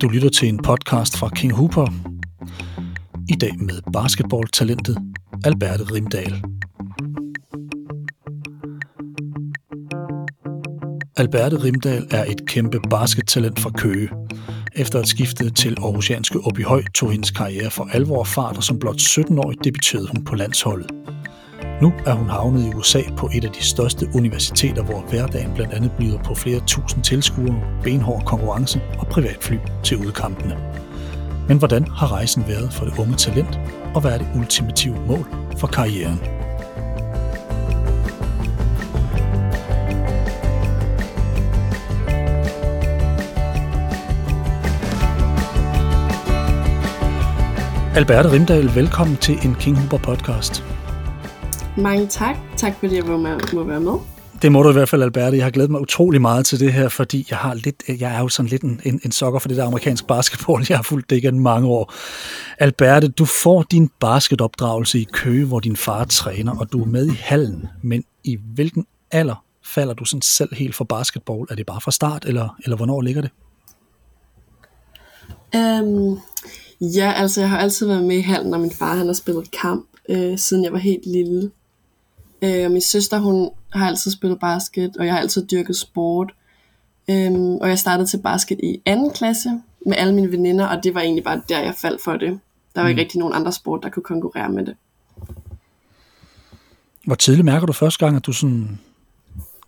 Du lytter til en podcast fra King Hooper. I dag med basketballtalentet Alberte Rimdal. Alberte Rimdal er et kæmpe baskettalent fra Køge. Efter at skifte til Aarhusianske Høj tog hendes karriere for alvor fart, og som blot 17-årig debuterede hun på landsholdet. Nu er hun havnet i USA på et af de største universiteter, hvor hverdagen blandt andet byder på flere tusind tilskuere, benhård konkurrence og privatfly til udkampene. Men hvordan har rejsen været for det unge talent, og hvad er det ultimative mål for karrieren? Alberte Rimdal, velkommen til en King Huber podcast. Mange tak. Tak fordi jeg må, være med. Det må du i hvert fald, Alberte. Jeg har glædet mig utrolig meget til det her, fordi jeg, har lidt, jeg er jo sådan lidt en, en, en sokker for det der amerikanske basketball. Jeg har fulgt det igen mange år. Alberte, du får din basketopdragelse i Køge, hvor din far træner, og du er med i hallen. Men i hvilken alder falder du sådan selv helt for basketball? Er det bare fra start, eller, eller hvornår ligger det? Um, ja, altså jeg har altid været med i hallen, når min far han har spillet kamp, øh, siden jeg var helt lille. Øh, og min søster, hun har altid spillet basket, og jeg har altid dyrket sport. Øh, og jeg startede til basket i anden klasse med alle mine veninder, og det var egentlig bare der, jeg faldt for det. Der var mm. ikke rigtig nogen andre sport, der kunne konkurrere med det. Hvor tidligt mærker du første gang, at du sådan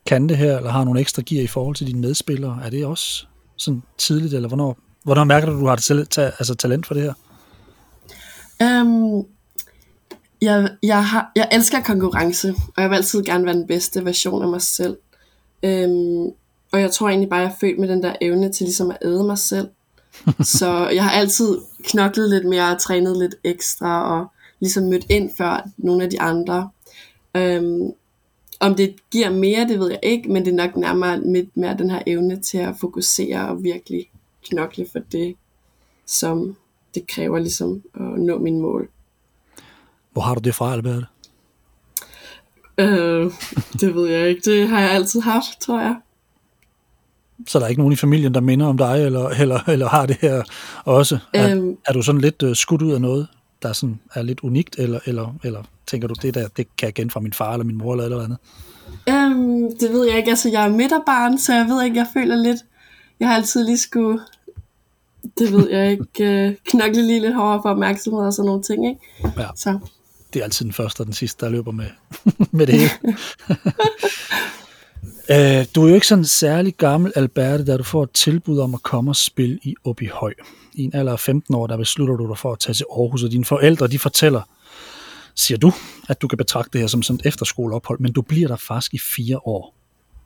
kan det her, eller har nogle ekstra gear i forhold til dine medspillere? Er det også sådan tidligt, eller hvornår, hvornår mærker du, at du har det, altså talent for det her? Um, jeg, jeg, har, jeg elsker konkurrence, og jeg vil altid gerne være den bedste version af mig selv. Øhm, og jeg tror egentlig bare, at jeg er født med den der evne til ligesom at æde mig selv. så jeg har altid knoklet lidt mere og trænet lidt ekstra, og ligesom mødt ind før nogle af de andre. Øhm, om det giver mere, det ved jeg ikke, men det er nok nærmere med, med den her evne til at fokusere og virkelig knokle for det, som det kræver ligesom at nå mine mål. Hvor har du det fra, Albert? Øh, det ved jeg ikke. Det har jeg altid haft, tror jeg. Så der er ikke nogen i familien, der minder om dig, eller, eller, eller har det her også? Er, øhm, er du sådan lidt uh, skudt ud af noget, der sådan er lidt unikt, eller, eller, eller tænker du, det der, det kan jeg gen fra min far eller min mor eller eller andet? Øhm, det ved jeg ikke. Altså, jeg er midterbarn, så jeg ved ikke, jeg føler lidt, jeg har altid lige skulle, det ved jeg ikke, uh, knokle lige lidt hårdere for opmærksomhed og sådan nogle ting, ikke? Ja. Så det er altid den første og den sidste, der løber med, med det hele. uh, du er jo ikke sådan særlig gammel, Alberte, da du får et tilbud om at komme og spille i Høj. I en alder af 15 år, der beslutter du dig for at tage til Aarhus, og dine forældre, de fortæller, siger du, at du kan betragte det her som sådan et efterskoleophold, men du bliver der faktisk i fire år.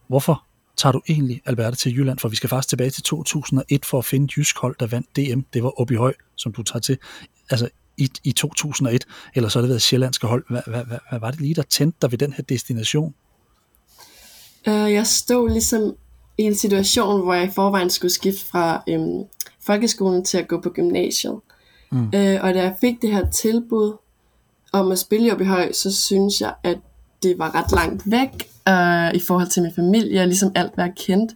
Hvorfor tager du egentlig Alberte til Jylland? For vi skal faktisk tilbage til 2001 for at finde et jysk hold, der vandt DM. Det var Høj, som du tager til. Altså i, i 2001, eller så har det været sjællandske hold. Hvad, hvad, hvad, hvad var det lige, der tændte dig ved den her destination? Uh, jeg stod ligesom i en situation, hvor jeg i forvejen skulle skifte fra øhm, folkeskolen til at gå på gymnasiet. Mm. Uh, og da jeg fik det her tilbud om at spille op i høj, så synes jeg, at det var ret langt væk uh, i forhold til min familie, og ligesom alt, hvad jeg kendte.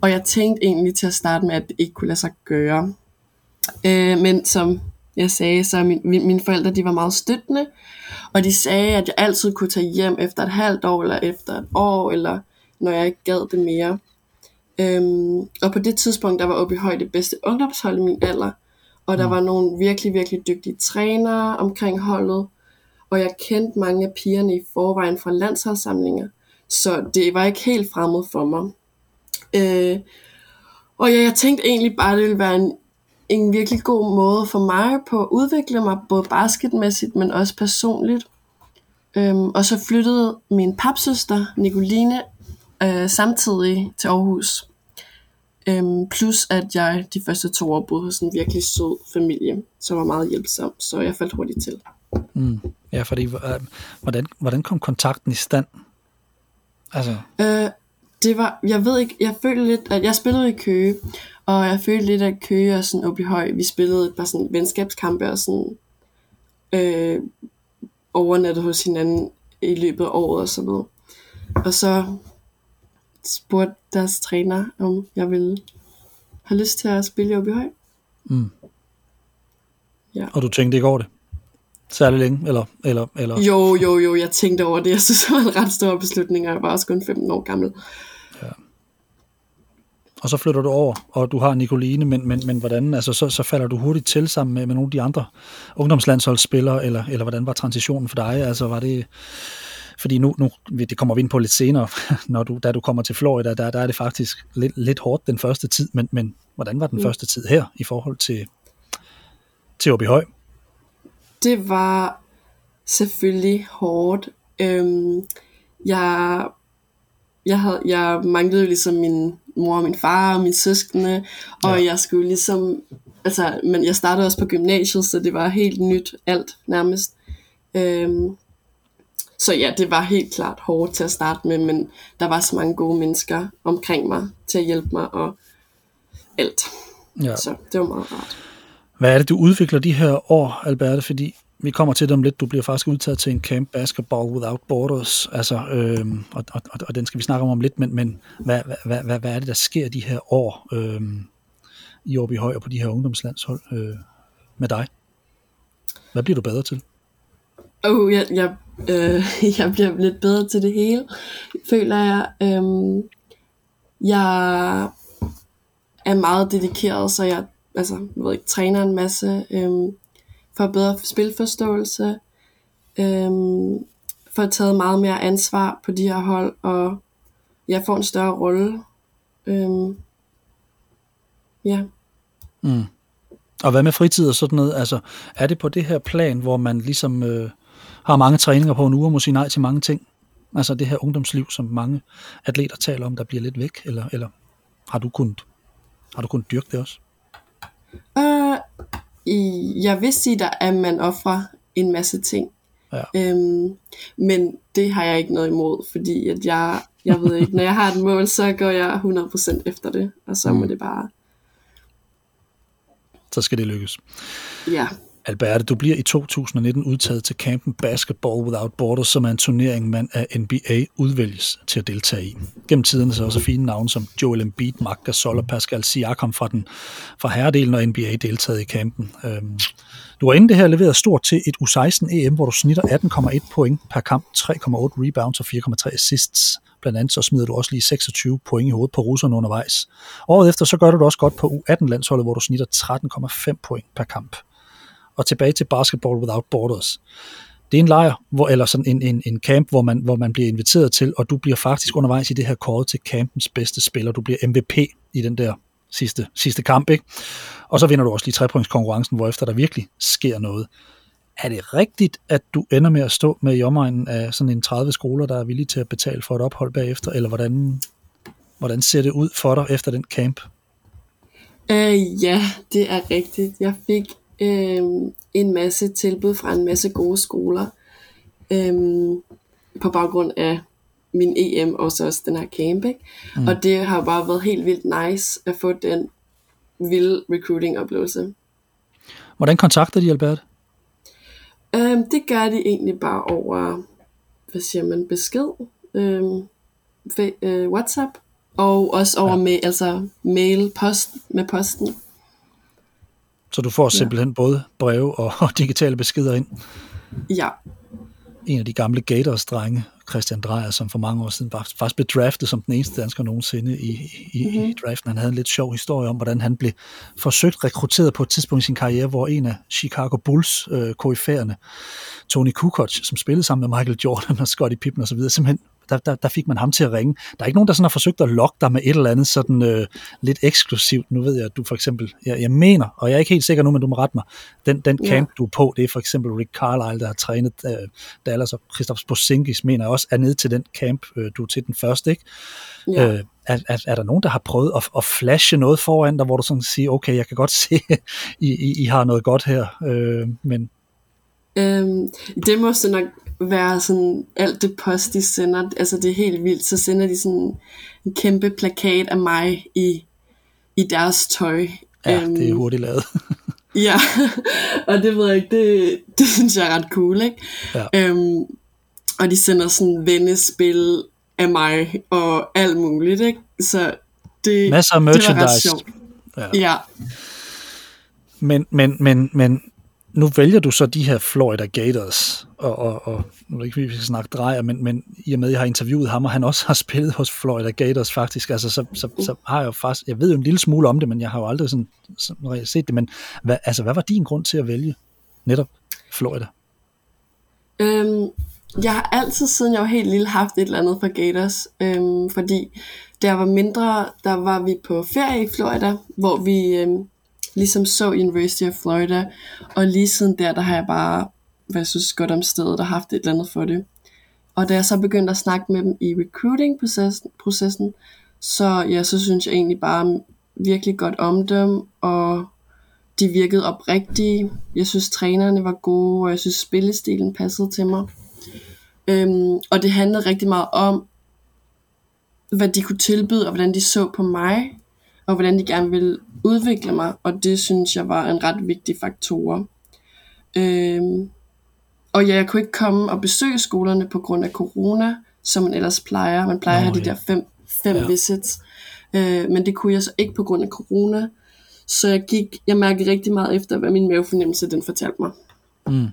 Og jeg tænkte egentlig til at starte med, at det ikke kunne lade sig gøre. Uh, men som jeg sagde, så min, min, mine forældre de var meget støttende, og de sagde, at jeg altid kunne tage hjem efter et halvt år, eller efter et år, eller når jeg ikke gad det mere. Øhm, og på det tidspunkt, der var oppe i høj det bedste ungdomshold i min alder, og der mm. var nogle virkelig, virkelig dygtige trænere omkring holdet, og jeg kendte mange af pigerne i forvejen fra landsholdssamlinger, så det var ikke helt fremmed for mig. Øh, og ja, jeg tænkte egentlig bare, at det ville være en en virkelig god måde for mig på at udvikle mig, både basketmæssigt, men også personligt. Øhm, og så flyttede min papsøster, Nicoline, øh, samtidig til Aarhus. Øhm, plus at jeg de første to år boede hos en virkelig sød familie, som var meget hjælpsom, så jeg faldt hurtigt til. Mm. Ja, fordi øh, hvordan, hvordan kom kontakten i stand? Altså... Øh, det var, jeg ved ikke, jeg følte lidt, at jeg spillede i Køge, og jeg følte lidt, at Køge og sådan op i høj, vi spillede et par sådan venskabskampe og sådan øh, overnattet hos hinanden i løbet af året og sådan noget. Og så spurgte deres træner, om jeg ville have lyst til at spille i høj. Mm. Ja. Og du tænkte ikke over det? Særlig længe? Eller, eller, eller? Jo, jo, jo, jeg tænkte over det. Jeg synes, det var en ret stor beslutning, og jeg var også kun 15 år gammel. Og så flytter du over, og du har Nicoline, men, men, men hvordan, altså så, så falder du hurtigt til sammen med, med nogle af de andre ungdomslandsholdsspillere, eller, eller hvordan var transitionen for dig? Altså var det, fordi nu, nu, det kommer vi ind på lidt senere, når du, da du kommer til Florida, der, der er det faktisk lidt, lidt hårdt den første tid, men, men hvordan var den mm. første tid her i forhold til, til Åby Høj? Det var selvfølgelig hårdt. Øhm, jeg, jeg, havde, jeg manglede ligesom min mor og min far og mine søskende, og ja. jeg skulle ligesom, altså, men jeg startede også på gymnasiet, så det var helt nyt, alt nærmest. Øhm, så ja, det var helt klart hårdt til at starte med, men der var så mange gode mennesker omkring mig til at hjælpe mig og alt. Ja. Så det var meget rart. Hvad er det, du udvikler de her år, Alberte? Fordi vi kommer til dem lidt. Du bliver faktisk udtaget til en camp Basketball Without Borders, altså, øhm, og, og, og og den skal vi snakke om om lidt, men, men hvad, hvad, hvad, hvad er det, der sker de her år øhm, i Åby Høj og på de her ungdomslandshold øh, med dig? Hvad bliver du bedre til? Oh, jeg, jeg, øh, jeg bliver lidt bedre til det hele, føler jeg. Øhm, jeg er meget dedikeret, så jeg altså, jeg ved ikke, træner en masse. Øhm, for bedre spilforståelse, øhm, for taget meget mere ansvar på de her hold, og jeg får en større rolle. Øhm, ja. Mm. Og hvad med fritid og sådan noget? Altså, er det på det her plan, hvor man ligesom øh, har mange træninger på en uge og må sige nej til mange ting? Altså det her ungdomsliv, som mange atleter taler om, der bliver lidt væk? Eller, eller har du kunnet, har du kunnet dyrke det også? Øh, jeg vil sige dig, at man offrer en masse ting. Ja. Øhm, men det har jeg ikke noget imod, fordi at jeg, jeg ved ikke, når jeg har et mål, så går jeg 100% efter det, og så mm. må det bare... Så skal det lykkes. Ja. Alberte, du bliver i 2019 udtaget til kampen Basketball Without Borders, som er en turnering, man af NBA udvælges til at deltage i. Gennem tiderne så også fine navne som Joel Embiid, Marc Gasol og Pascal Siakam fra, den, fra herredelen og NBA deltaget i kampen. Øhm, du har inden det her leveret stort til et U16 EM, hvor du snitter 18,1 point per kamp, 3,8 rebounds og 4,3 assists. Blandt andet så smider du også lige 26 point i hovedet på russerne undervejs. Året efter så gør du det også godt på U18-landsholdet, hvor du snitter 13,5 point per kamp og tilbage til Basketball Without Borders. Det er en lejr, hvor, eller sådan en, en, en camp, hvor man, hvor man bliver inviteret til, og du bliver faktisk undervejs i det her kåret til campens bedste spiller. Du bliver MVP i den der sidste, sidste kamp, ikke? Og så vinder du også lige trepointskonkurrencen, hvor efter der virkelig sker noget. Er det rigtigt, at du ender med at stå med i omegnen af sådan en 30 skoler, der er villige til at betale for et ophold bagefter, eller hvordan, hvordan ser det ud for dig efter den camp? Øh, ja, det er rigtigt. Jeg fik øh, en masse tilbud fra en masse gode skoler øh, på baggrund af min EM og så også den her camp. Ikke? Mm. Og det har bare været helt vildt nice at få den vilde recruiting-oplevelse. Hvordan kontakter de Albert? Øhm, det gør de egentlig bare over, hvad siger man, besked, øhm, øh, WhatsApp, og også over ja. med, altså mail, post, med posten. Så du får simpelthen ja. både breve og, og digitale beskeder ind. Ja. En af de gamle Gators-drenge, Christian Dreyer, som for mange år siden var, faktisk blev draftet som den eneste dansker nogensinde i, i, mm-hmm. i draften. Han havde en lidt sjov historie om, hvordan han blev forsøgt rekrutteret på et tidspunkt i sin karriere, hvor en af Chicago Bulls øh, koryfærerne, Tony Kukoc, som spillede sammen med Michael Jordan og Scottie Pippen osv., simpelthen der, der, der fik man ham til at ringe. Der er ikke nogen, der sådan har forsøgt at lokke dig med et eller andet sådan øh, lidt eksklusivt. Nu ved jeg, at du for eksempel, jeg, jeg mener, og jeg er ikke helt sikker nu, men du må rette mig, den, den camp, ja. du er på, det er for eksempel Rick Carlisle, der har trænet øh, Dallas, og Christoph Bosinkis mener jeg også er nede til den camp, øh, du er til den første, ikke? Ja. Øh, er, er, er der nogen, der har prøvet at, at flashe noget foran dig, hvor du sådan siger, okay, jeg kan godt se, I, I, I har noget godt her, øh, men... Øhm, det må så nok være sådan alt det post, de sender. Altså det er helt vildt. Så sender de sådan en kæmpe plakat af mig i, i deres tøj. Ja, um, det er øhm, hurtigt lavet. ja, og det ved jeg ikke, det, det synes jeg er ret cool, ikke? Ja. Um, og de sender sådan vennespil af mig og alt muligt, ikke? Så det, Masser af merchandise. Det var ret sjovt. Ja. ja. Men, men, men, men nu vælger du så de her Florida Gators, og, og, og nu er det ikke, vi skal snakke drejer, men, men i og med, at jeg har interviewet ham, og han også har spillet hos Florida Gators faktisk, altså så, så, så har jeg jo faktisk, jeg ved jo en lille smule om det, men jeg har jo aldrig sådan, sådan set det, men hvad, altså, hvad var din grund til at vælge netop Florida? Øhm, jeg har altid, siden jeg var helt lille, haft et eller andet for Gators, øhm, fordi da jeg var mindre, der var vi på ferie i Florida, hvor vi øhm, ligesom så University of Florida, og lige siden der, der har jeg bare, hvad jeg synes godt om stedet, og haft et eller andet for det. Og da jeg så begyndte at snakke med dem i recruiting-processen, processen, så, ja, så synes jeg egentlig bare virkelig godt om dem, og de virkede oprigtige. Jeg synes, trænerne var gode, og jeg synes, spillestilen passede til mig. Øhm, og det handlede rigtig meget om, hvad de kunne tilbyde, og hvordan de så på mig, og hvordan de gerne ville udvikle mig, og det synes jeg var en ret vigtig faktor. Øhm, og ja, jeg kunne ikke komme og besøge skolerne på grund af corona, som man ellers plejer. Man plejer Nå, at have de der fem, fem ja. visits. Øh, men det kunne jeg så ikke på grund af corona. Så jeg gik, jeg mærkede rigtig meget efter, hvad min mavefornemmelse den fortalte mig. Mm.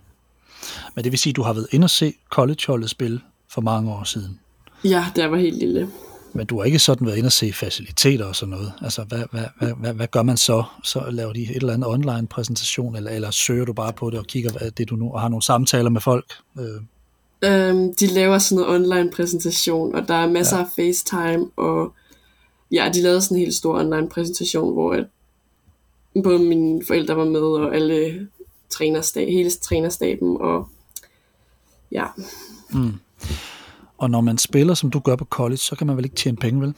Men det vil sige, at du har været inde og se collegeholdet spille for mange år siden? Ja, da jeg var helt lille. Men du har ikke sådan været inde og se faciliteter og sådan noget? Altså, hvad, hvad, hvad, hvad, hvad gør man så? Så laver de et eller andet online præsentation, eller, eller søger du bare på det og kigger, hvad det du nu, og har nogle samtaler med folk? Øh. Øhm, de laver sådan noget online præsentation, og der er masser ja. af FaceTime, og ja, de lavede sådan en helt stor online præsentation, hvor at både mine forældre var med, og alle trænerstab, hele trænerstaben, og ja. Mm. Og når man spiller, som du gør på college, så kan man vel ikke tjene penge, vel?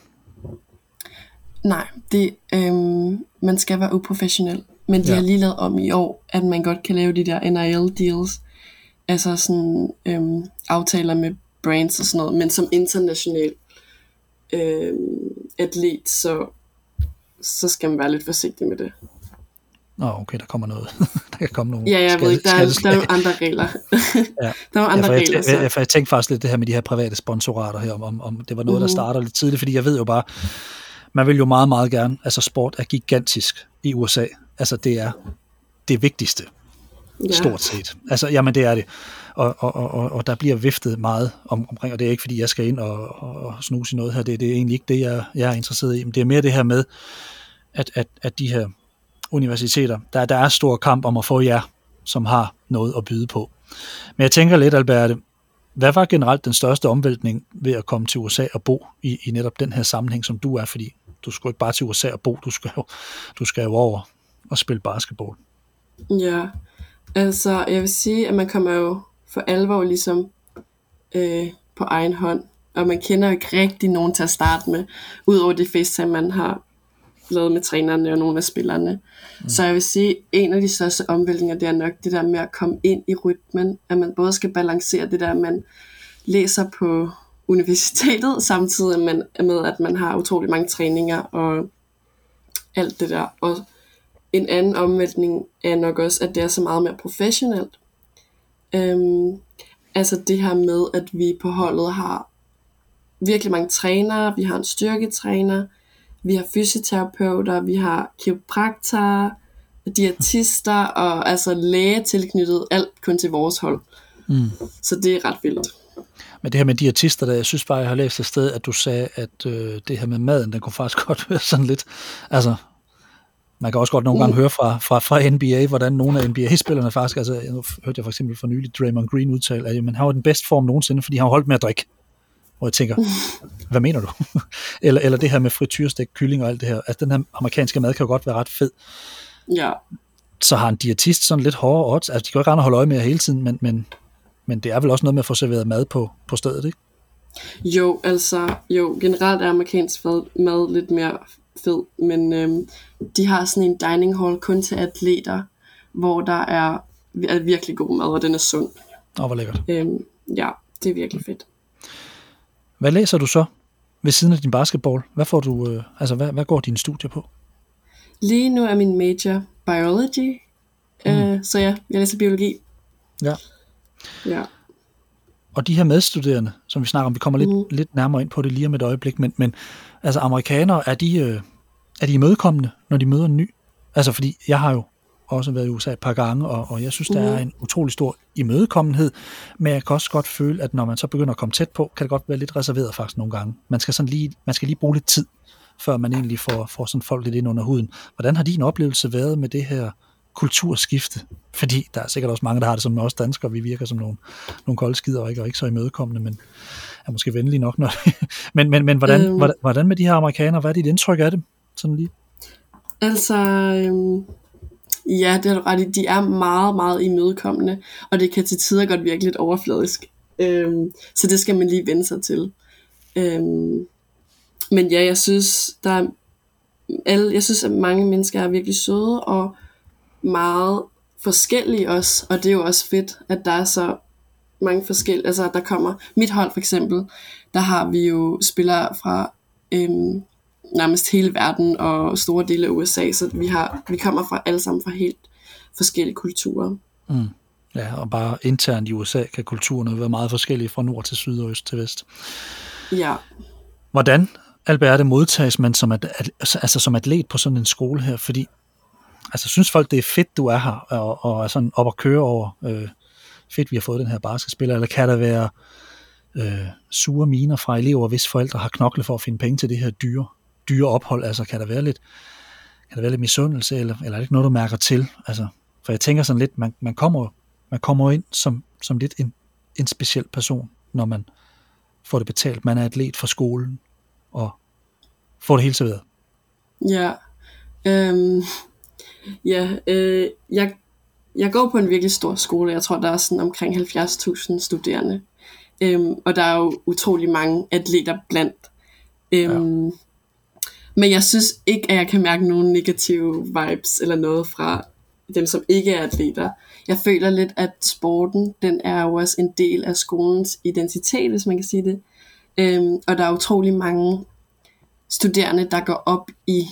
Nej, det, øhm, man skal være uprofessionel. Men de ja. har lige lavet om i år, at man godt kan lave de der NIL deals. Altså sådan øhm, aftaler med brands og sådan noget. Men som international øhm, atlet, så, så skal man være lidt forsigtig med det. Nå, okay, der kommer noget. der kan komme nogle Ja, jeg ved ikke, der, er, der er jo andre regler. ja. Der er jo andre ja, regler. Jeg, jeg, jeg, tænkte faktisk lidt det her med de her private sponsorater her, om, om det var noget, mm. der starter lidt tidligt, fordi jeg ved jo bare, man vil jo meget, meget gerne, altså sport er gigantisk i USA. Altså det er det vigtigste, ja. stort set. Altså, jamen det er det. Og, og, og, og der bliver viftet meget om, omkring, og det er ikke fordi, jeg skal ind og, og, og snuse i noget her, det, det er egentlig ikke det, jeg, jeg er interesseret i, men det er mere det her med, at, at, at de her universiteter. Der, der er stor kamp om at få jer, som har noget at byde på. Men jeg tænker lidt, Alberte, hvad var generelt den største omvæltning ved at komme til USA og bo i, i netop den her sammenhæng, som du er? Fordi du skulle ikke bare til USA og bo, du skal jo, du skal jo over og spille basketball. Ja, altså jeg vil sige, at man kommer jo for alvor ligesom øh, på egen hånd, og man kender ikke rigtig nogen til at starte med, udover det FaceTime, man har lavet med trænerne og nogle af spillerne. Mm. Så jeg vil sige, en af de største omvæltninger, det er nok det der med at komme ind i rytmen, at man både skal balancere det der, at man læser på universitetet, samtidig med, at man har utrolig mange træninger og alt det der. Og en anden omvæltning er nok også, at det er så meget mere professionelt. Øhm, altså det her med, at vi på holdet har virkelig mange trænere, vi har en styrketræner, vi har fysioterapeuter, vi har kiropraktorer, diætister og altså læge tilknyttet alt kun til vores hold. Mm. Så det er ret vildt. Men det her med diætister, der, jeg synes bare, jeg har læst et sted, at du sagde, at øh, det her med maden, den kunne faktisk godt være sådan lidt, altså, man kan også godt nogle gange mm. høre fra, fra, fra NBA, hvordan nogle af NBA-spillerne faktisk, altså, nu hørte jeg for eksempel for nylig Draymond Green udtale, at jamen, han var den bedste form nogensinde, fordi han har holdt med at drikke hvor jeg tænker, hvad mener du? eller, eller det her med frityrstik, kylling og alt det her. Altså den her amerikanske mad kan jo godt være ret fed. Ja. Så har en diætist sådan lidt hårdere odds. Altså de kan jo ikke holde øje med hele tiden, men, men, men det er vel også noget med at få serveret mad på, på stedet, ikke? Jo, altså, jo, generelt er amerikansk mad lidt mere fed, men øhm, de har sådan en dining hall kun til atleter, hvor der er, er virkelig god mad, og den er sund. Og hvor lækkert. Øhm, ja, det er virkelig fedt. Hvad læser du så ved siden af din basketball? Hvad får du, øh, altså hvad, hvad går dine studier på? Lige nu er min major biology, mm. øh, så ja, jeg læser biologi. Ja. Ja. Og de her medstuderende, som vi snakker om, vi kommer lidt, mm. lidt nærmere ind på det lige om et øjeblik, men, men altså amerikanere, er de, øh, er de imødekommende, når de møder en ny? Altså fordi jeg har jo også været i USA et par gange, og, og jeg synes, der er en utrolig stor imødekommenhed, men jeg kan også godt føle, at når man så begynder at komme tæt på, kan det godt være lidt reserveret faktisk nogle gange. Man skal, sådan lige, man skal lige bruge lidt tid, før man egentlig får, får sådan folk lidt ind under huden. Hvordan har din oplevelse været med det her kulturskifte? Fordi der er sikkert også mange, der har det som os danskere, vi virker som nogle, nogle kolde skider og ikke, og ikke så imødekommende, men er måske venlige nok. Når, men men, men hvordan, øhm. hvordan, hvordan med de her amerikanere? Hvad er dit indtryk af dem? Sådan lige. Altså, øhm, ja, det er du ret i. De er meget, meget imødekommende, og det kan til tider godt virke lidt overfladisk. Øhm, så det skal man lige vende sig til. Øhm, men ja, jeg synes, der er alle, jeg synes, at mange mennesker er virkelig søde og meget forskellige også, og det er jo også fedt, at der er så mange forskellige, altså der kommer, mit hold for eksempel, der har vi jo spillere fra øhm, nærmest hele verden og store dele af USA, så vi, har, vi kommer fra alle sammen fra helt forskellige kulturer. Mm. Ja, og bare internt i USA kan kulturerne være meget forskellige fra nord til syd og øst til vest. Ja. Hvordan, Alberte, modtages man som, at, altså som atlet på sådan en skole her? Fordi, altså synes folk, det er fedt, du er her, og, og er sådan op og køre over, øh, fedt, vi har fået den her basketspiller, eller kan der være øh, sure miner fra elever, hvis forældre har knoklet for at finde penge til det her dyre, dyre ophold? Altså, kan der være lidt, kan der være lidt misundelse, eller, eller er det ikke noget, du mærker til? Altså, for jeg tænker sådan lidt, man, man kommer man kommer ind som, som lidt en, en speciel person, når man får det betalt. Man er atlet for skolen, og får det hele serveret. Ja, øhm, ja øh, jeg, jeg går på en virkelig stor skole. Jeg tror, der er sådan omkring 70.000 studerende. Øhm, og der er jo utrolig mange atleter blandt. Øhm, ja. Men jeg synes ikke, at jeg kan mærke nogen negative vibes eller noget fra dem, som ikke er atleter. Jeg føler lidt, at sporten, den er jo også en del af skolens identitet, hvis man kan sige det. Øhm, og der er utrolig mange studerende, der går op i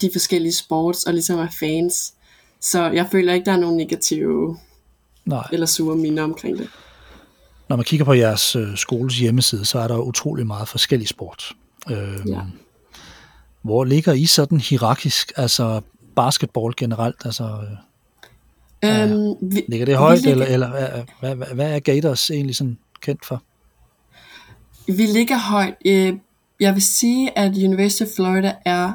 de forskellige sports og ligesom er fans. Så jeg føler ikke, der er nogen negative Nej. eller sure minder omkring det. Når man kigger på jeres øh, skoles hjemmeside, så er der utrolig meget forskellig sport. Øhm, ja. Hvor ligger I sådan hierarkisk, altså basketball generelt? Altså, øh, øhm, vi, ligger det højt, ligger, eller, eller hvad, hvad, hvad er Gators egentlig sådan kendt for? Vi ligger højt. Øh, jeg vil sige, at University of Florida er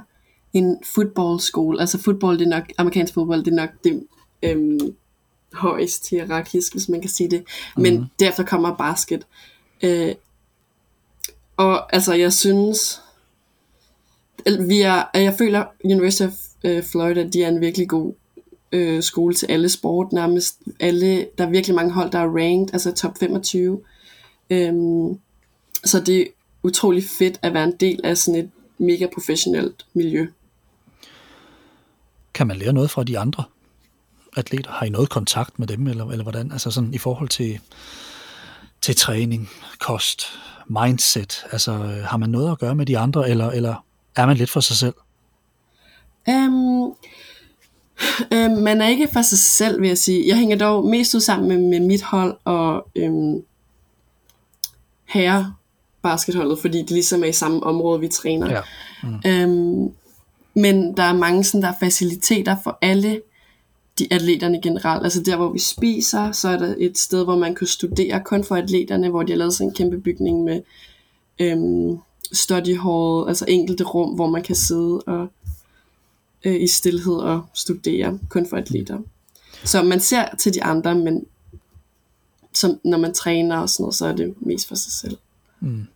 en football school. Altså football, det er nok, amerikansk fodbold, det er nok det øhm, højst hierarkisk, hvis man kan sige det. Men mm-hmm. derefter kommer basket. Øh, og altså, jeg synes, vi er, jeg føler, University of øh, Florida, de er en virkelig god øh, skole til alle sport, nærmest alle, der er virkelig mange hold, der er ranked, altså top 25. Øhm, så det er utrolig fedt at være en del af sådan et mega professionelt miljø. Kan man lære noget fra de andre atleter? Har I noget kontakt med dem, eller, eller hvordan? Altså sådan i forhold til, til træning, kost, mindset, altså øh, har man noget at gøre med de andre, eller, eller er man lidt for sig selv? Um, um, man er ikke for sig selv, vil jeg sige. Jeg hænger dog mest ud sammen med, med mit hold og um, herre basketholdet, fordi det ligesom er i samme område, vi træner. Ja. Mm. Um, men der er mange sådan, der er faciliteter for alle de atleterne generelt. Altså der, hvor vi spiser, så er der et sted, hvor man kan studere kun for atleterne, hvor de har lavet sådan en kæmpe bygning med øhm, study hall, altså enkelte rum, hvor man kan sidde og øh, i stillhed og studere, kun for atleter. Så man ser til de andre, men som, når man træner og sådan noget, så er det mest for sig selv. Mm.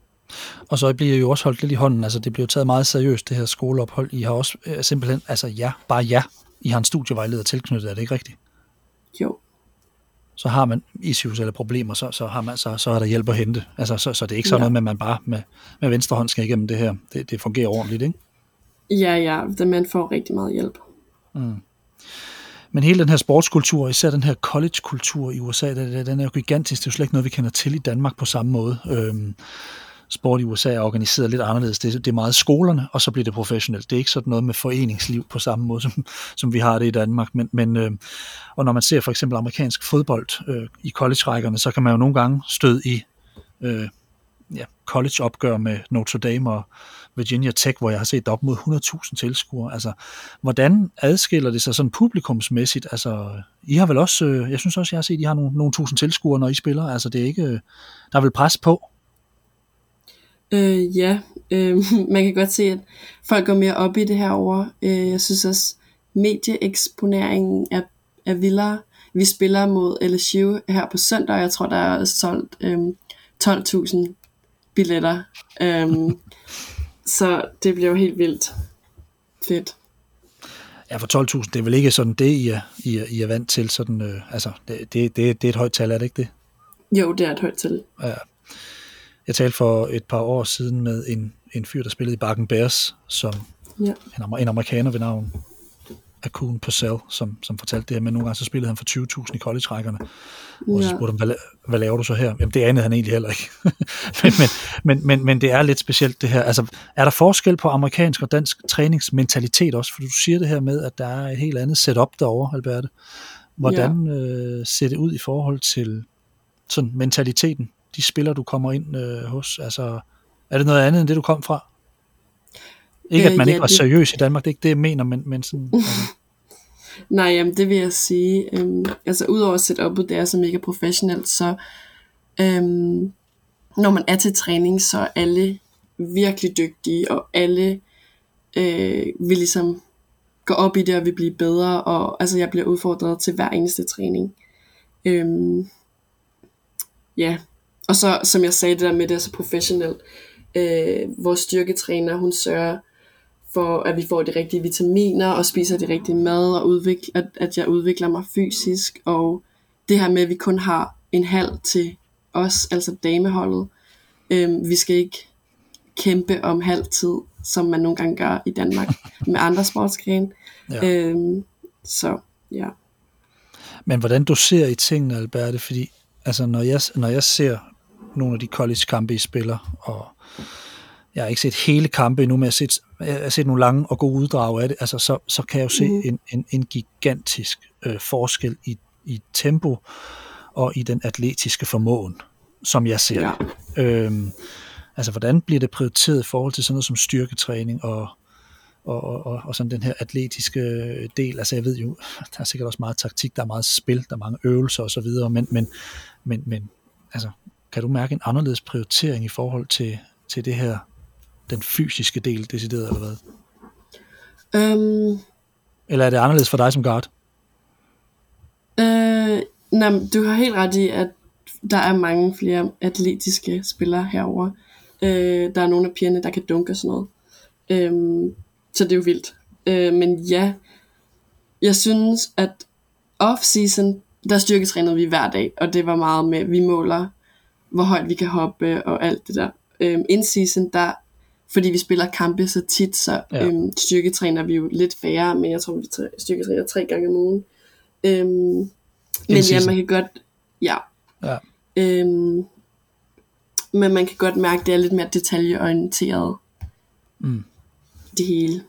Og så bliver I jo også holdt lidt i hånden, altså det bliver taget meget seriøst, det her skoleophold. I har også øh, simpelthen, altså ja, bare ja, I har en studievejleder tilknyttet, er det ikke rigtigt? Jo. Så har man issues eller problemer, så, så, har man, så, så er der hjælp at hente. Altså, så, så det er ikke sådan ja. noget med, at man bare med, med venstre hånd skal igennem det her. Det, det fungerer ordentligt, ikke? Ja, ja, det, man får rigtig meget hjælp. Mm. Men hele den her sportskultur, især den her college-kultur i USA, den er jo gigantisk. Det er jo slet ikke noget, vi kender til i Danmark på samme måde. Øhm, sport i USA er organiseret lidt anderledes. Det, det er meget skolerne, og så bliver det professionelt. Det er ikke sådan noget med foreningsliv på samme måde, som, som vi har det i Danmark. Men, men, øh, og når man ser for eksempel amerikansk fodbold øh, i college-rækkerne, så kan man jo nogle gange støde i øh, ja, college-opgør med Notre Dame og Virginia Tech, hvor jeg har set op mod 100.000 tilskuere. Altså, hvordan adskiller det sig sådan publikumsmæssigt? Altså, I har vel også, øh, jeg synes også, jeg har set, at I har nogle, nogle tusind tilskuere, når I spiller. Altså, det er ikke, øh, der er vel pres på? Øh, ja, øh, man kan godt se, at folk går mere op i det her over. Øh, jeg synes også, medieeksponeringen er, er vildere. Vi spiller mod LSU her på søndag, og jeg tror, der er solgt øh, 12.000 billetter. Øh, så det bliver jo helt vildt fedt. Ja, for 12.000, det er vel ikke sådan det, I er, I er, I er vant til. Sådan, øh, altså, det, det, det, det er et højt tal, er det ikke det? Jo, det er et højt tal. Ja. Jeg talte for et par år siden med en, en fyr, der spillede i Bakken Bears, som ja. en, en amerikaner ved navn Akun Purcell, som, som fortalte det her, men nogle gange så spillede han for 20.000 i college-rækkerne. Og så spurgte han, hvad, hvad laver du så her? Jamen det anede han egentlig heller ikke. men, men, men, men, men det er lidt specielt det her. Altså, er der forskel på amerikansk og dansk træningsmentalitet også? For du siger det her med, at der er et helt andet setup derovre, Alberte. Hvordan ja. øh, ser det ud i forhold til sådan mentaliteten? De spillere, du kommer ind øh, hos, altså, er det noget andet end det, du kom fra? Ikke, at man øh, ja, ikke var det... seriøs i Danmark, det er ikke det, jeg mener, men, men sådan... Altså. Nej, jamen det vil jeg sige. Øhm, altså udover at sætte op, det er så mega professionelt, så øhm, når man er til træning, så er alle virkelig dygtige, og alle øh, vil ligesom gå op i det og vil blive bedre, og altså jeg bliver udfordret til hver eneste træning. Øhm, ja, og så som jeg sagde, det der med det er så professionelt. Øh, vores styrketræner, hun sørger for at vi får de rigtige vitaminer og spiser de rigtige mad og udvikler, at, at jeg udvikler mig fysisk og det her med at vi kun har en halv til os, altså dameholdet. Øhm, vi skal ikke kæmpe om halv tid, som man nogle gange gør i Danmark med andre sportsgrene. Ja. Øhm, så ja. Men hvordan du ser i tingene, Alberte, fordi altså, når, jeg, når jeg ser nogle af de college-kampe, I spiller, og jeg har ikke set hele kampe endnu, men jeg har set, jeg har set nogle lange og gode uddrag af det, altså, så, så kan jeg jo se mm. en, en, en gigantisk øh, forskel i, i tempo og i den atletiske formåen, som jeg ser ja. Øhm, altså, hvordan bliver det prioriteret i forhold til sådan noget som styrketræning og, og, og, og sådan den her atletiske del. Altså jeg ved jo, der er sikkert også meget taktik, der er meget spil, der er mange øvelser og så videre, men, men, men, men altså, kan du mærke en anderledes prioritering i forhold til, til det her den fysiske del decideret, eller hvad? Um, eller er det anderledes for dig som guard? Øh, nej, du har helt ret i, at der er mange flere atletiske spillere herover. Øh, der er nogle af pigerne, der kan dunke og sådan noget. Øh, så det er jo vildt. Øh, men ja, jeg synes, at off-season, der styrketrænede vi hver dag, og det var meget med, vi måler, hvor højt vi kan hoppe og alt det der. Øh, in-season, der fordi vi spiller kampe så tit, så ja. øhm, styrketræner vi jo lidt færre, men jeg tror, vi styrketræner tre gange om ugen. Øhm, men ja, man kan godt, ja. ja. Øhm, men man kan godt mærke, at det er lidt mere detaljeorienteret. Mm. Det hele.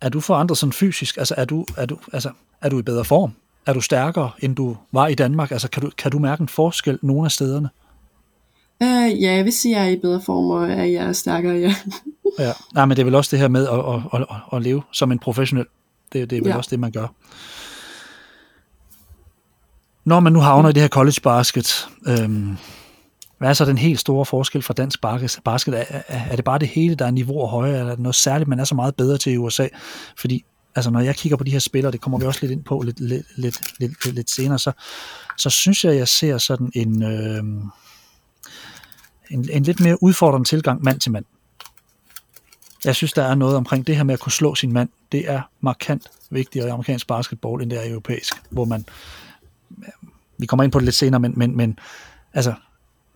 Er du forandret sådan fysisk? Altså er du, er du, altså, er du i bedre form? Er du stærkere, end du var i Danmark? Altså kan du, kan du mærke en forskel nogle af stederne? Uh, ja, jeg vil sige, at jeg er i bedre form, og at jeg er stærkere, ja. ja. Nej, men det er vel også det her med at, at, at, at leve som en professionel. Det, det er vel ja. også det, man gør. Når man nu havner i det her college basket, øhm, hvad er så den helt store forskel fra dansk basket? Er, er, er det bare det hele, der er niveau højere, eller er det noget særligt, man er så meget bedre til i USA? Fordi altså, når jeg kigger på de her spillere, det kommer vi også lidt ind på lidt, lidt, lidt, lidt, lidt senere, så, så synes jeg, jeg ser sådan en... Øh, en, en lidt mere udfordrende tilgang mand til mand. Jeg synes, der er noget omkring det her med at kunne slå sin mand. Det er markant vigtigere i amerikansk basketball, end det er europæisk, hvor man, vi kommer ind på det lidt senere, men, men, men altså,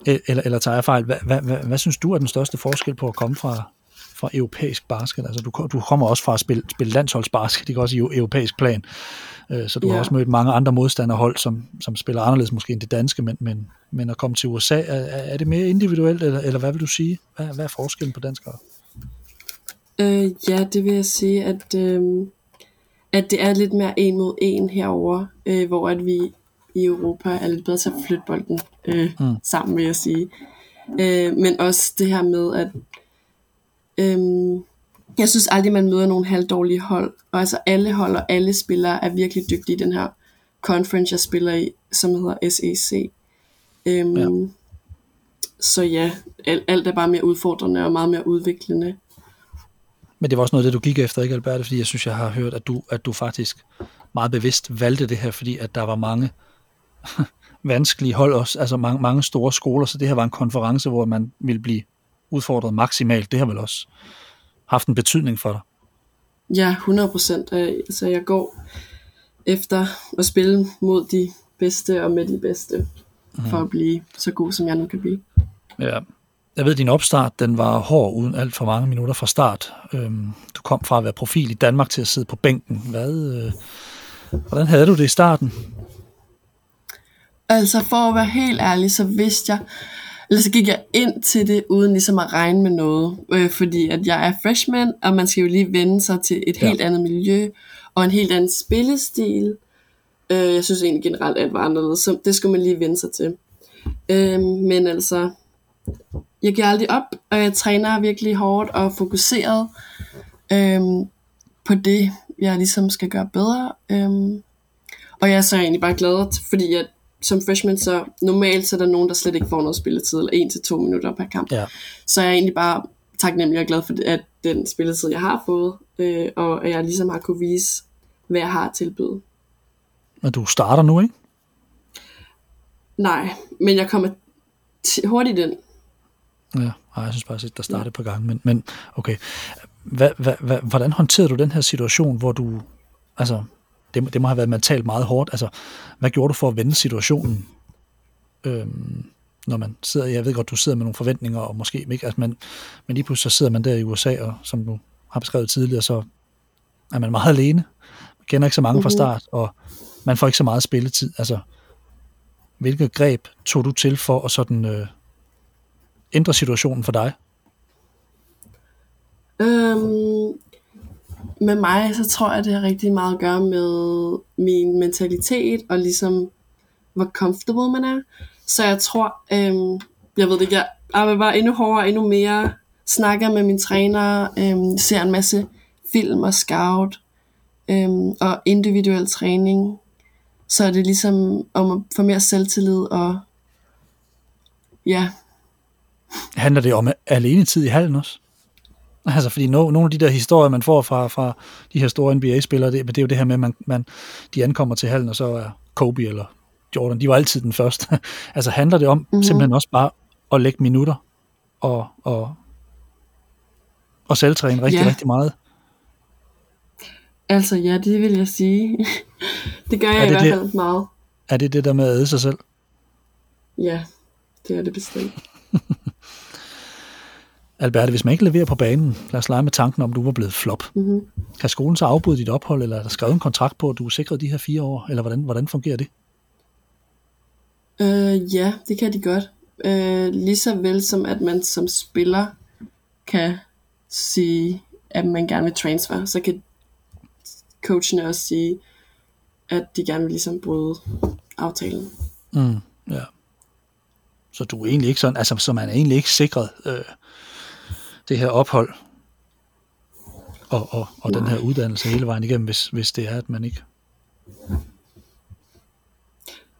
e- eller, eller tager jeg fejl, hvad, hvad, hvad, hvad synes du er den største forskel på at komme fra, fra europæisk basket? Altså, du, du kommer også fra at spille, spille landsholdsbasket, ikke også i europæisk plan. Øh, så du ja. har også mødt mange andre modstanderhold, som, som spiller anderledes måske end det danske, men, men, men at komme til USA, er, er det mere individuelt, eller, eller hvad vil du sige? Hvad, hvad er forskellen på danskere? Øh, ja, det vil jeg sige, at, øh, at det er lidt mere en mod en herover, øh, hvor at vi i Europa er lidt bedre til at flytte bolden øh, mm. sammen, vil jeg sige. Øh, men også det her med, at øhm, jeg synes aldrig, man møder nogle halvdårlige hold. Og altså alle hold og alle spillere er virkelig dygtige i den her conference, jeg spiller i, som hedder SEC. Øhm, ja. Så ja, alt, alt er bare mere udfordrende og meget mere udviklende. Men det var også noget det, du gik efter, ikke Albert? Fordi jeg synes, jeg har hørt, at du, at du faktisk meget bevidst valgte det her, fordi at der var mange vanskelige hold også, altså mange, mange store skoler, så det her var en konference, hvor man ville blive udfordret maksimalt. Det har vel også haft en betydning for dig? Ja, 100 procent. Øh, altså, jeg går efter at spille mod de bedste og med de bedste, mm. for at blive så god, som jeg nu kan blive. Ja. Jeg ved, at din opstart den var hård uden alt for mange minutter fra start. Øhm, du kom fra at være profil i Danmark til at sidde på bænken. Hvad, øh, hvordan havde du det i starten? Altså for at være helt ærlig, så vidste jeg, eller så gik jeg ind til det uden ligesom at regne med noget, øh, fordi at jeg er freshman, og man skal jo lige vende sig til et ja. helt andet miljø, og en helt anden spillestil. Øh, jeg synes egentlig generelt, at det var anderledes, så det skulle man lige vende sig til. Øh, men altså, jeg giver aldrig op, og jeg træner virkelig hårdt og fokuseret øh, på det, jeg ligesom skal gøre bedre. Øh, og jeg er så egentlig bare glad, fordi at som freshman, så normalt så er der nogen, der slet ikke får noget spilletid, eller 1 til to minutter per kamp. Ja. Så jeg er egentlig bare taknemmelig og glad for, at den spilletid, jeg har fået, øh, og at jeg ligesom har kunne vise, hvad jeg har tilbyde. Men du starter nu, ikke? Nej, men jeg kommer hurtigt ind. Ja, jeg synes bare, at der startede på gang, men, men okay. Hva, hva, hva, hvordan håndterede du den her situation, hvor du, altså, det, det må have været mentalt meget hårdt. Altså, hvad gjorde du for at vende situationen? Øhm, når man sidder, jeg ved godt, du sidder med nogle forventninger, og måske ikke, altså, men, men lige pludselig så sidder man der i USA, og som du har beskrevet tidligere, så er man meget alene. Man kender ikke så mange mm-hmm. fra mhm. start, og man får ikke så meget spilletid. Altså, hvilket greb tog du til for at sådan øh, ændre situationen for dig? Øhm, med mig, så tror jeg, det har rigtig meget at gøre med min mentalitet, og ligesom, hvor comfortable man er. Så jeg tror, øhm, jeg ved det ikke, jeg ah, arbejder bare endnu hårdere, endnu mere, snakker med min træner, øhm, ser en masse film og scout, øhm, og individuel træning. Så er det ligesom om at få mere selvtillid, og ja. Handler det om alene tid i hallen også? Altså, fordi no, nogle af de der historier, man får fra, fra de her store NBA-spillere, det, det er jo det her med, at man, man, de ankommer til hallen, og så er Kobe eller Jordan, de var altid den første. altså handler det om mm-hmm. simpelthen også bare at lægge minutter og, og, og selvtræne rigtig, ja. rigtig meget? Altså ja, det vil jeg sige. det gør jeg det i hvert fald meget. Er det det der med at æde sig selv? Ja, det er det bestemt. Albert, hvis man ikke leverer på banen, lad os lege med tanken om, du var blevet flop. Mm-hmm. Kan skolen så afbryde dit ophold, eller er der skrevet en kontrakt på, at du er sikret de her fire år, eller hvordan, hvordan fungerer det? Øh, ja, det kan de godt. Øh, lige så vel som at man som spiller kan sige, at man gerne vil transfer, så kan coachene også sige, at de gerne vil ligesom bryde aftalen. Mm, ja. Så du er egentlig ikke sådan, altså så man er egentlig ikke sikret øh, det her ophold og, og, og den her uddannelse hele vejen igennem, hvis, hvis det er, at man ikke...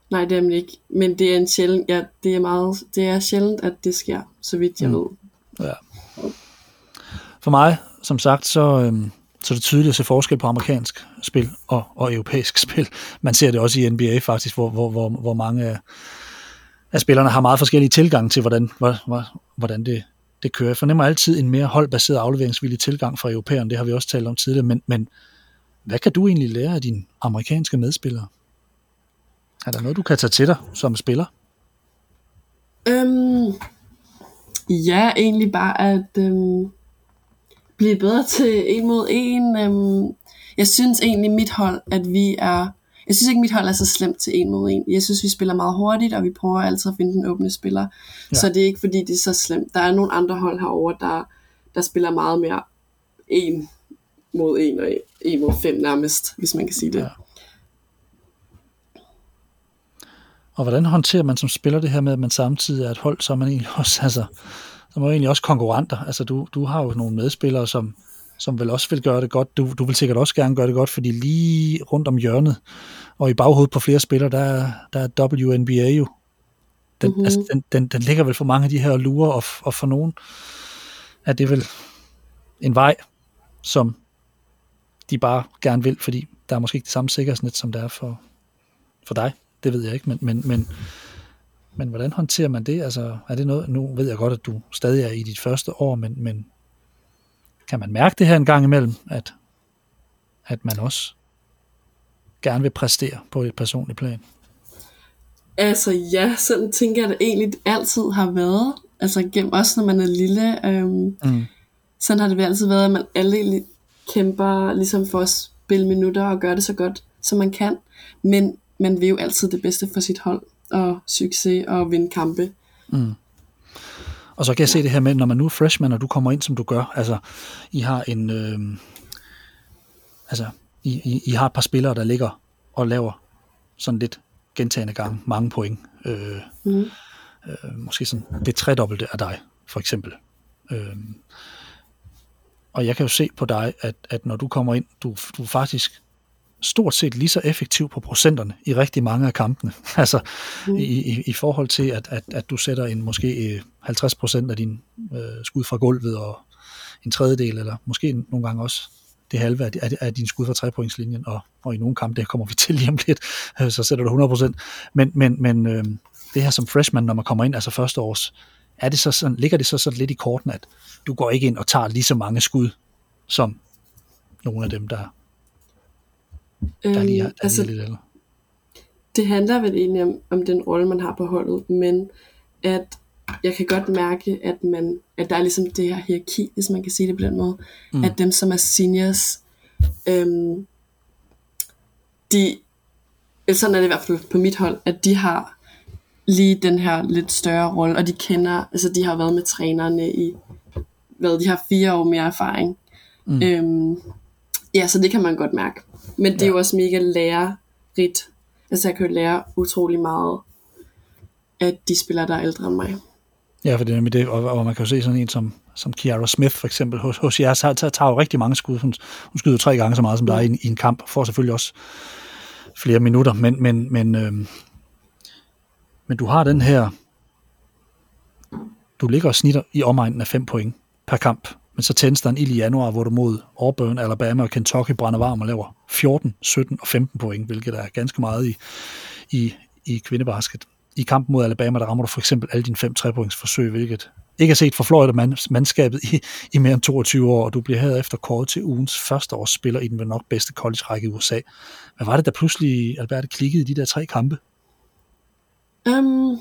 Nej, det er man ikke. Men det er en sjældent, ja, det er meget, det er sjældent, at det sker, så vidt jeg mm. ved. Ja. For mig, som sagt, så, øhm, så er det tydeligt at se forskel på amerikansk spil og, og europæisk spil. Man ser det også i NBA faktisk, hvor, hvor, hvor, hvor mange af, af spillerne har meget forskellige tilgang til, hvordan, hvordan det, det kører. Jeg fornemmer altid en mere holdbaseret afleveringsvillig tilgang fra europæerne, det har vi også talt om tidligere, men, men hvad kan du egentlig lære af dine amerikanske medspillere? Er der noget, du kan tage til dig som spiller? Øhm, ja, egentlig bare at øhm, blive bedre til en mod en. Øhm, jeg synes egentlig mit hold, at vi er jeg synes ikke, mit hold er så slemt til en mod en. Jeg synes, vi spiller meget hurtigt, og vi prøver altid at finde den åbne spiller. Ja. Så det er ikke, fordi det er så slemt. Der er nogle andre hold herover der, der spiller meget mere en mod en, og en mod fem nærmest, hvis man kan sige det. Ja. Og hvordan håndterer man som spiller det her med, at man samtidig er et hold, så er man egentlig også, altså, så er man egentlig også konkurrenter. Altså, du, du har jo nogle medspillere, som, som vil også vil gøre det godt. Du, du vil sikkert også gerne gøre det godt, fordi lige rundt om hjørnet, og i baghovedet på flere spillere, der, der er WNBA jo. Den, mm-hmm. altså, den, den, den ligger vel for mange af de her lurer, og, og for nogen er det vel en vej, som de bare gerne vil, fordi der er måske ikke det samme sikkerhedsnet, som der er for, for dig. Det ved jeg ikke, men, men, men, men hvordan håndterer man det? Altså, er det noget, nu ved jeg godt, at du stadig er i dit første år, men, men kan man mærke det her en gang imellem, at, at man også gerne vil præstere på et personligt plan? Altså ja, sådan tænker jeg, at det egentlig altid har været. Altså gennem også når man er lille. Øhm, mm. Sådan har det altid været, at man alle kæmper ligesom for at spille minutter og gøre det så godt, som man kan. Men man vil jo altid det bedste for sit hold, og succes og vinde kampe. Mm. Og så kan jeg se det her med, når man nu er freshman, og du kommer ind, som du gør, altså, I har en, øh, altså, I, I, I har et par spillere, der ligger og laver sådan lidt gentagende gange mange point. Øh, mm. øh, måske sådan det tredobbelte af dig, for eksempel. Øh, og jeg kan jo se på dig, at, at når du kommer ind, du, du faktisk stort set lige så effektiv på procenterne i rigtig mange af kampene. altså mm. i, i, i forhold til, at, at, at du sætter en måske 50 øh, procent af din øh, skud fra gulvet, og en tredjedel, eller måske nogle gange også det halve af, af, af din skud fra trepointslinjen, og, og i nogle kampe, det kommer vi til lige om lidt, øh, så sætter du 100 procent. Men, men, men øh, det her som freshman, når man kommer ind, altså første års, er det så sådan, ligger det så sådan lidt i korten, at du går ikke ind og tager lige så mange skud, som nogle af dem, der der lige, der altså, lige lidt ældre? Det handler vel egentlig om, om den rolle, man har på holdet, men at jeg kan godt mærke, at, man, at der er ligesom det her hierarki, hvis man kan sige det på den måde, mm. at dem, som er seniors, øhm, de, eller sådan er det i hvert fald på mit hold, at de har lige den her lidt større rolle, og de kender, altså de har været med trænerne i, hvad, de har fire år mere erfaring. Mm. Øhm, ja, så det kan man godt mærke. Men det ja. er jo også mega lærerigt. Altså jeg kan jo lære utrolig meget at de spiller der er ældre end mig. Ja, for det er med det, og, og man kan jo se sådan en som, som Kiara Smith for eksempel hos, hos jer, tager, tager jo rigtig mange skud. Hun, hun skyder tre gange så meget som der er i, i en kamp, får selvfølgelig også flere minutter, men, men, men, øh, men du har den her, du ligger og snitter i omegnen af 5 point per kamp, men så tændes der en ild i januar, hvor du mod Auburn, Alabama og Kentucky brænder varm og laver 14, 17 og 15 point, hvilket er ganske meget i, i, i kvindebasket. I kampen mod Alabama, der rammer du for eksempel alle dine fem trepointsforsøg, hvilket ikke er set for Florida mandskabet i, i mere end 22 år, og du bliver herefter kåret til ugens første års spiller i den vel nok bedste college-række i USA. Hvad var det, der pludselig, Albert, klikkede i de der tre kampe? Um,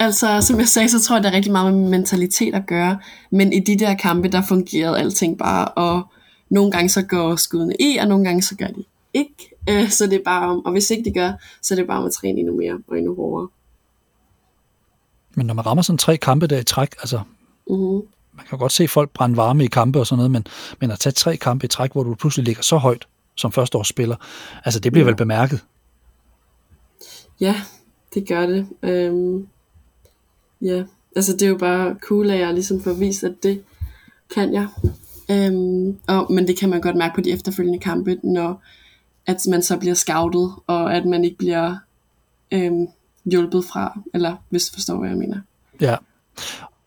Altså, som jeg sagde, så tror jeg, der er rigtig meget med mentalitet at gøre. Men i de der kampe, der fungerede alting bare, og nogle gange så går skuddene i, og nogle gange så gør de ikke. Øh, så det er bare om, og hvis ikke de gør, så er det bare om at træne endnu mere og endnu hårdere. Men når man rammer sådan tre kampe der i træk, altså, uh-huh. man kan godt se folk brænde varme i kampe og sådan noget, men, men at tage tre kampe i træk, hvor du pludselig ligger så højt som førsteårsspiller, altså det bliver ja. vel bemærket? Ja, det gør det. Øhm, ja, altså det er jo bare cool, at jeg ligesom får vist, at det kan jeg. Øhm, og, men det kan man godt mærke på de efterfølgende kampe, når at man så bliver scoutet, og at man ikke bliver øhm, hjulpet fra, eller hvis du forstår, hvad jeg mener. Ja,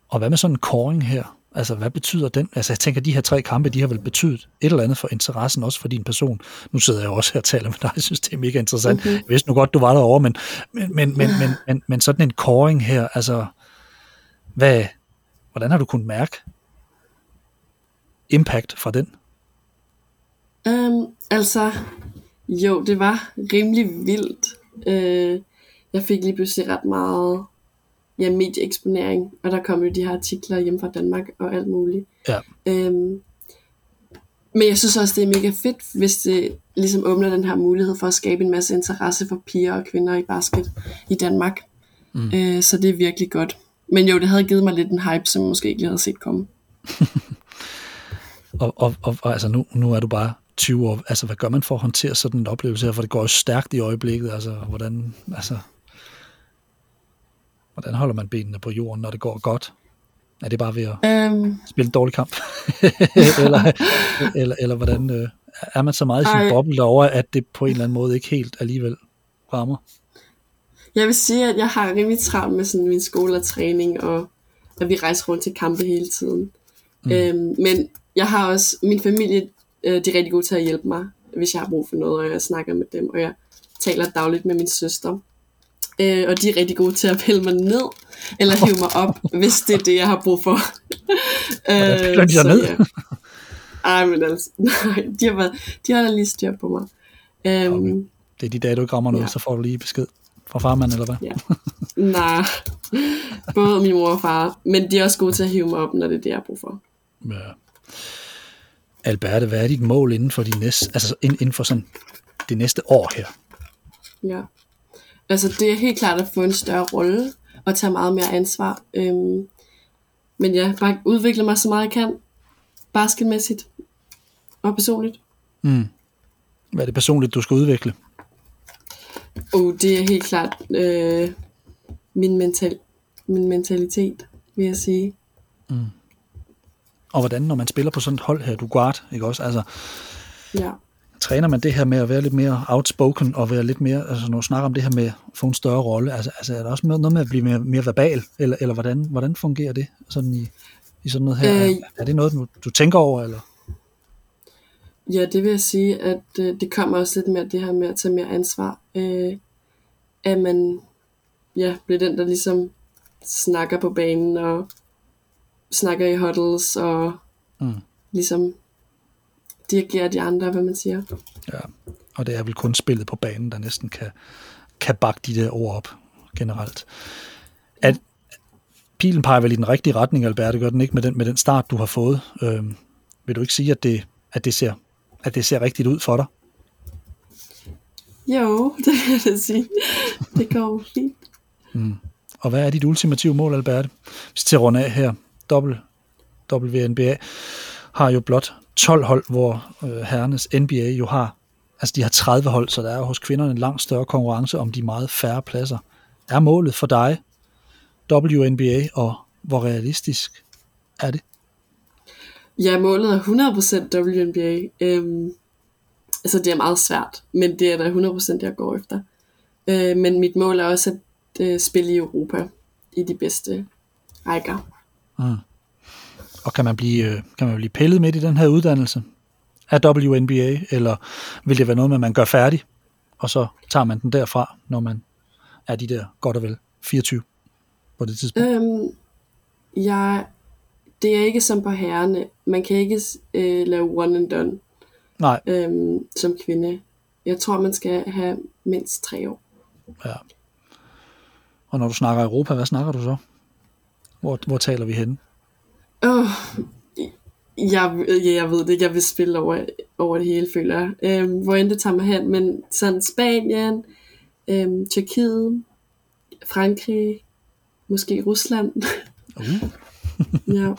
og hvad med sådan en coring her? Altså, hvad betyder den? Altså, jeg tænker, de her tre kampe, de har vel betydet et eller andet for interessen, også for din person. Nu sidder jeg også her og taler med dig, jeg synes, det er mega interessant. Okay. Jeg vidste nu godt, du var derovre, men, men, men, men, men, men, men sådan en coring her, altså, hvad, hvordan har du kunnet mærke impact fra den? Um, altså, jo, det var rimelig vildt. Uh, jeg fik lige pludselig ret meget ja, medieeksponering, og der kom jo de her artikler hjem fra Danmark og alt muligt. Ja. Um, men jeg synes også, det er mega fedt, hvis det ligesom åbner den her mulighed for at skabe en masse interesse for piger og kvinder i basket i Danmark. Mm. Uh, så det er virkelig godt. Men jo, det havde givet mig lidt en hype, som jeg måske ikke havde set komme. og, og, og, og altså nu, nu er du bare 20 år, altså hvad gør man for at håndtere sådan en oplevelse her, for det går jo stærkt i øjeblikket, altså hvordan, altså, hvordan holder man benene på jorden, når det går godt? Er det bare ved at Øhm, spille en dårlig kamp? eller, eller, eller hvordan, øh, er man så meget i sin Ej. boble derovre, at det på en eller anden måde ikke helt alligevel rammer? Jeg vil sige, at jeg har rimelig travlt med sådan min skole og træning, og at vi rejser rundt til kampe hele tiden. Mm. Øhm, men jeg har også, min familie, øh, de er rigtig gode til at hjælpe mig, hvis jeg har brug for noget, og jeg snakker med dem, og jeg taler dagligt med min søster. Øh, og de er rigtig gode til at pille mig ned, eller hive mig op, hvis det er det, jeg har brug for. Hvordan piller de ned? ja. Ej, men altså, nej, de har, været, de har lige styr på mig. Øhm, Okay. Det er de dage, du ikke rammer noget, Ja. så får du lige besked fra farmand, eller hvad? Ja. Nej, både min mor og far, men de er også gode til at hive mig op, når det er det, jeg har brug for. Ja. Alberte, hvad er dit mål inden for de næste, altså ind- inden for sådan det næste år her? Ja. Altså, det er helt klart at få en større rolle og tage meget mere ansvar. Øhm, men ja, bare udvikle mig så meget jeg kan, basketmæssigt og personligt. Mm. Hvad er det personligt, du skal udvikle? Og det er helt klart øh, min, mental, min mentalitet, vil jeg sige. Og hvordan, når man spiller på sådan et hold her, du guard, ikke også? Altså, Ja. træner man det her med at være lidt mere outspoken og være lidt mere, altså når du snakker om det her med at få en større rolle, altså, altså er der også noget med at blive mere, mere verbal, eller, eller hvordan, hvordan fungerer det sådan i, i sådan noget her? Øh. Er, er det noget, du, du tænker over, eller? Ja, det vil jeg sige, at øh, det kommer også lidt med det her med at tage mere ansvar. Øh, at man ja, bliver den, der ligesom snakker på banen og snakker i huddles og Mm. ligesom dirigerer de andre, hvad man siger. Ja, og det er vel kun spillet på banen, der næsten kan, kan bakke de der ord op generelt. At, pilen peger vel i den rigtige retning, Albert, gør den ikke med den, med den start, du har fået. Øhm, vil du ikke sige, at det, at, det ser, at det ser rigtigt ud for dig? Jo, det vil jeg sige. Det går fint. Og hvad er dit ultimative mål, Albert? Hvis til runde af her, dobbelt WNBA har jo blot 12 hold, hvor øh, herrenes NBA jo har, altså de har 30 hold, så der er jo hos kvinderne en langt større konkurrence om de meget færre pladser. Er målet for dig WNBA, og hvor realistisk er det? Ja, målet er 100% WNBA. Øhm, altså, det er meget svært, men det er da 100% jeg går efter. Øh, men mit mål er også at øh, spille i Europa i de bedste rækker. Og kan man blive, øh, kan man blive pillet midt i den her uddannelse af WNBA, eller vil det være noget med, at man gør færdig, og så tager man den derfra, når man er de der godt og vel 24 på det tidspunkt? Øhm, jeg, det er ikke som på herrene. Man kan ikke øh, lave one and done Nej, øhm, som kvinde. Jeg tror, man skal have mindst tre år. ja. Og når du snakker Europa, hvad snakker du så? Hvor, hvor taler vi henne? Oh, jeg, ja, jeg ved det ikke. Jeg vil spille over, over det hele, føler jeg. Øhm, hvor end det tager mig hen. Men sådan Spanien, øhm, Tyrkiet, Frankrig, måske Rusland. Uh. Ja.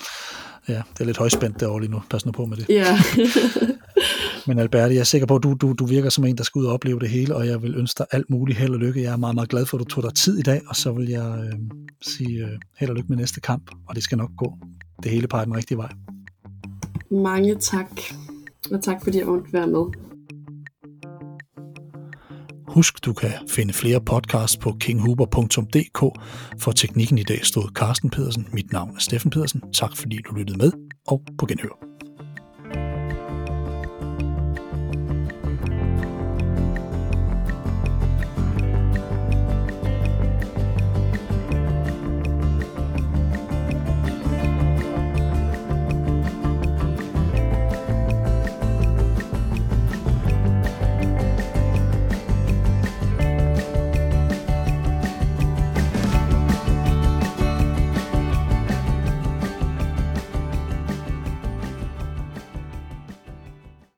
Ja, det er lidt højspændt derovre lige nu. Pas nu på med det. ja. Men Albert, jeg er sikker på, at du, du, du virker som en, der skal ud og opleve det hele, og jeg vil ønske dig alt muligt held og lykke. Jeg er meget, meget glad for, at du tog dig tid i dag, og så vil jeg øh, sige øh, held og lykke med næste kamp, og det skal nok gå. Det hele peger den rigtige vej. Mange tak. Og tak fordi jeg måtte være med. Husk, du kan finde flere podcasts på kinghuber.dk. For teknikken i dag stod Carsten Pedersen. Mit navn er Steffen Pedersen. Tak fordi du lyttede med, og på genhør.